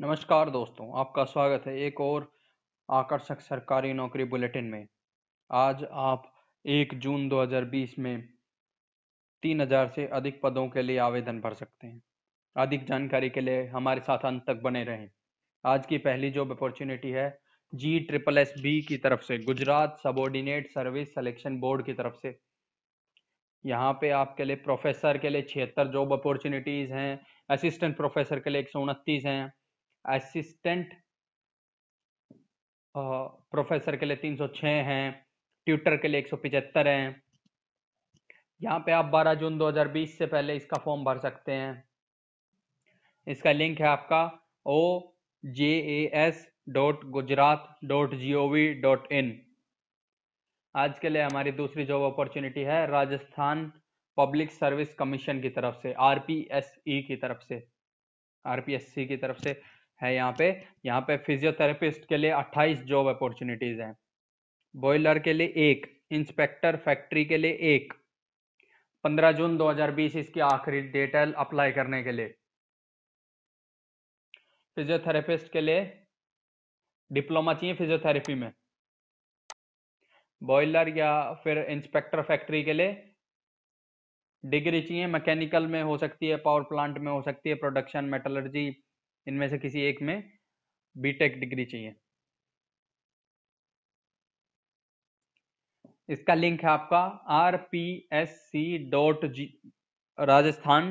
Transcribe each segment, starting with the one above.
नमस्कार दोस्तों, आपका स्वागत है एक और आकर्षक सरकारी नौकरी बुलेटिन में। आज आप 1 जून 2020 में 3000 से अधिक पदों के लिए आवेदन भर सकते हैं। अधिक जानकारी के लिए हमारे साथ अंत तक बने रहें। आज की पहली जॉब अपॉर्चुनिटी है जी ट्रिपल एस बी की तरफ़ से, Gujarat subordinate service selection board की तरफ़ से। यहाँ पे आपके लिए प्रोफेसर के लिए छिहत्तर जॉब अपॉर्चुनिटीज़ हैं असिस्टेंट प्रोफेसर के लिए एक सौ उनतीस हैं। असिस्टेंट प्रोफेसर के लिए 306 हैं ट्यूटर के लिए एक हैं। यहाँ पे आप 12 जून 2020 से पहले इसका फॉर्म भर सकते हैं। इसका लिंक है आपका O J A S dot Gujarat dot G O V dot in आज के लिए हमारी दूसरी जॉब अपॉर्चुनिटी है राजस्थान पब्लिक सर्विस कमीशन की तरफ़ से आर पी एस ई की तरफ़ से आर पी एस सी की तरफ़ से। है यहाँ पे। यहाँ पे फिजियोथेरेपिस्ट के लिए 28 जॉब अपॉर्चुनिटीज़ हैं। बॉयलर के लिए एक इंस्पेक्टर फैक्ट्री के लिए एक। 15 जून 2020 इसकी आखिरी डेट है अप्लाई करने के लिए। फिजियोथेरेपिस्ट के लिए डिप्लोमा चाहिए फिजियोथेरेपी में। बॉयलर या फिर इंस्पेक्टर फैक्ट्री के लिए डिग्री चाहिए। मैकेनिकल में हो सकती है पावर प्लांट में हो सकती है प्रोडक्शन मेटलर्जी इनमें से किसी एक में बीटेक डिग्री चाहिए। इसका लिंक है आपका R P S C dot G Rajasthan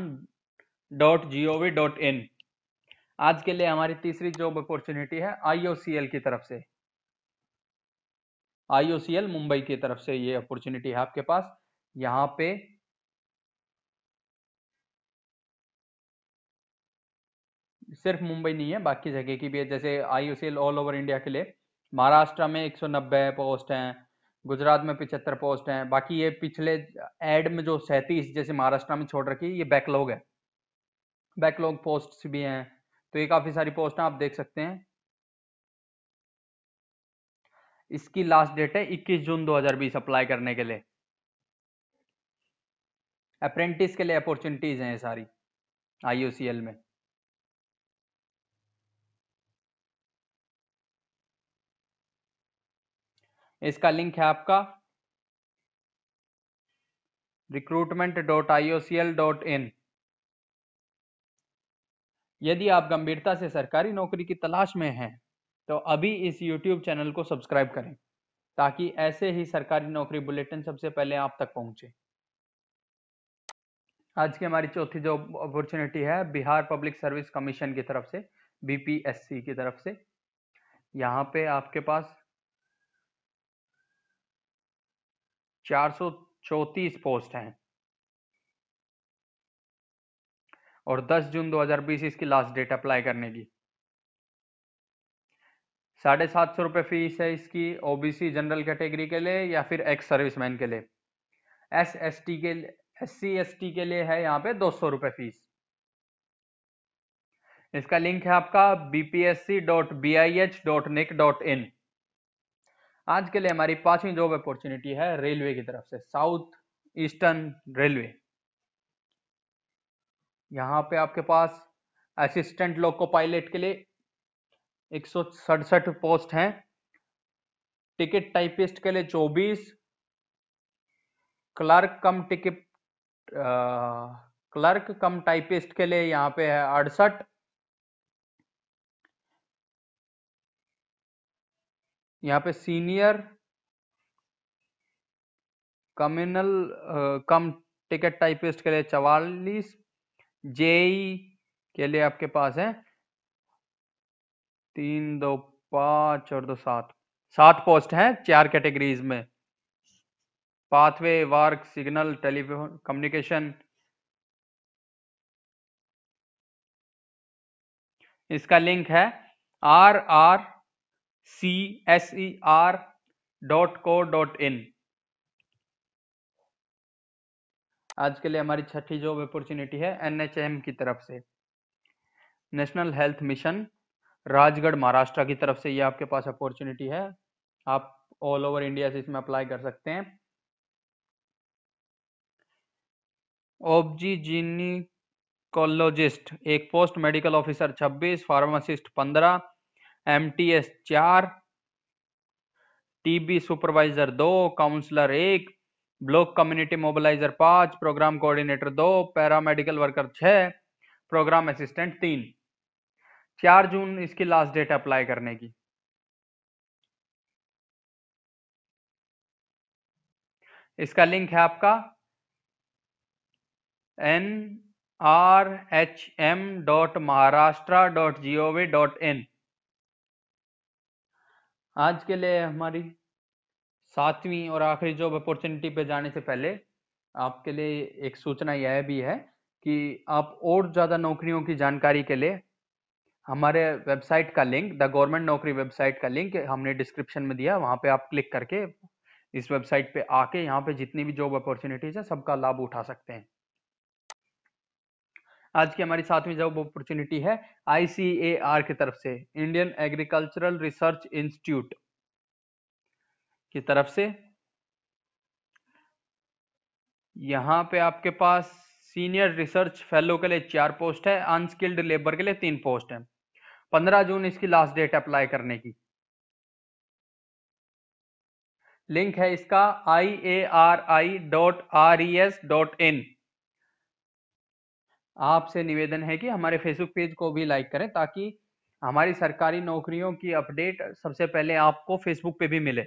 dot G O V dot in आज के लिए हमारी तीसरी जॉब अपॉर्चुनिटी है आईओसीएल की तरफ़ से। आईओसीएल मुंबई की तरफ़ से ये अपॉर्चुनिटी है आपके पास। यहाँ पे सिर्फ़ मुंबई नहीं है, बाकी जगह की भी है। जैसे आई ऑल ओवर इंडिया के लिए, महाराष्ट्र में 190 पोस्ट हैं, गुजरात में पिछहत्तर पोस्ट हैं, बाकी ये पिछले एड में जो सैंतीस जैसे महाराष्ट्र में छोड़ रखी ये बैकलॉग है। बैकलॉग पोस्ट भी हैं तो ये काफ़ी सारी पोस्ट हैं, आप देख सकते हैं। इसकी लास्ट डेट है 21 जून 2020 अप्लाई करने के लिए। अप्रेंटिस के लिए अपॉर्चुनिटीज़ हैं ये सारी आईओसीएल में। इसका लिंक है आपका। Recruitment dot I O C L dot in यदि आप गंभीरता से सरकारी नौकरी की तलाश में हैं तो अभी इस YouTube चैनल को सब्सक्राइब करें, ताकि ऐसे ही सरकारी नौकरी बुलेटिन सबसे पहले आप तक पहुँचे। आज की हमारी चौथी जो अपॉर्चुनिटी है बिहार पब्लिक सर्विस कमीशन की तरफ़ से बीपीएससी की तरफ़ से। यहाँ पे आपके पास चार सौ चौतीस पोस्ट हैं। और 10 जून 2020 इसकी लास्ट डेट अप्लाई करने की। साढ़े सात सौ रुपये फ़ीस है इसकी ओबीसी जनरल कैटेगरी के लिए या फिर एक्स सर्विसमैन के लिए। एस एस टी के एस सी एस टी के लिए है यहाँ पे दो सौ रुपये फ़ीस इसका लिंक है आपका BPSC dot B I H dot NIC dot in आज के लिए हमारी पांचवी जॉब अपॉर्चुनिटी है रेलवे की तरफ़ से साउथ ईस्टर्न रेलवे यहाँ पे आपके पास असिस्टेंट लोको पायलट के लिए एक सौ सड़सठ पोस्ट हैं। टिकट टाइपिस्ट के लिए 24 clerk cum ticket clerk cum typist के लिए यहाँ पे है अड़सठ यहाँ पे senior communal cum ticket typist के लिए चवालीस जेई के लिए आपके पास है। तीन, दो, पाँच और दो, सात। सात पोस्ट हैं चार कैटेगरीज में। Pathway work signal telephone communication इसका लिंक है R R C S E R dot co dot in आज के लिए हमारी छठी जॉब अपॉर्चुनिटी है एनएचएम की तरफ़ से। National health mission Rajgarh, Maharashtra की तरफ़ से ये आपके पास अपॉर्चुनिटी है। आप ऑल ओवर इंडिया से इसमें अप्लाई कर सकते हैं। टॉक्सिकोलॉजिस्ट एक post medical officer 26 pharmacist 15 MTS चार टीबी सुपरवाइजर दो काउंसलर एक ब्लॉक कम्युनिटी मोबिलाइजर पाँच प्रोग्राम कोऑर्डिनेटर दो पैरामेडिकल वर्कर छह प्रोग्राम असिस्टेंट तीन। चार जून इसकी लास्ट डेट अप्लाई करने की। इसका लिंक है आपका N R H M dot Maharashtra dot G O V dot in आज के लिए हमारी सातवीं और आखिरी जॉब अपॉर्चुनिटी पे जाने से पहले आपके लिए एक सूचना यह भी है कि आप और ज़्यादा नौकरियों की जानकारी के लिए हमारे वेबसाइट का link the government Naukri website का लिंक हमने डिस्क्रिप्शन में दिया। वहाँ पे आप क्लिक करके इस वेबसाइट पे आके यहाँ पे जितनी भी जॉब अपॉर्चुनिटीज़ है, सबका लाभ उठा सकते हैं। आज की हमारी सातवीं जॉब अपॉर्चुनिटी है आईसीएआर की तरफ़ से इंडियन एग्रीकल्चरल रिसर्च इंस्टीट्यूट की तरफ़ से। यहाँ पे आपके पास सीनियर रिसर्च फेलो के लिए चार पोस्ट है अनस्किल्ड लेबर के लिए तीन पोस्ट है। पंद्रह जून इसकी लास्ट डेट अप्लाई करने की। लिंक है इसका I A R I dot R E S dot in आपसे निवेदन है कि हमारे फेसबुक पेज को भी लाइक करें ताकि हमारी सरकारी नौकरियों की अपडेट सबसे पहले आपको फेसबुक पे भी मिले।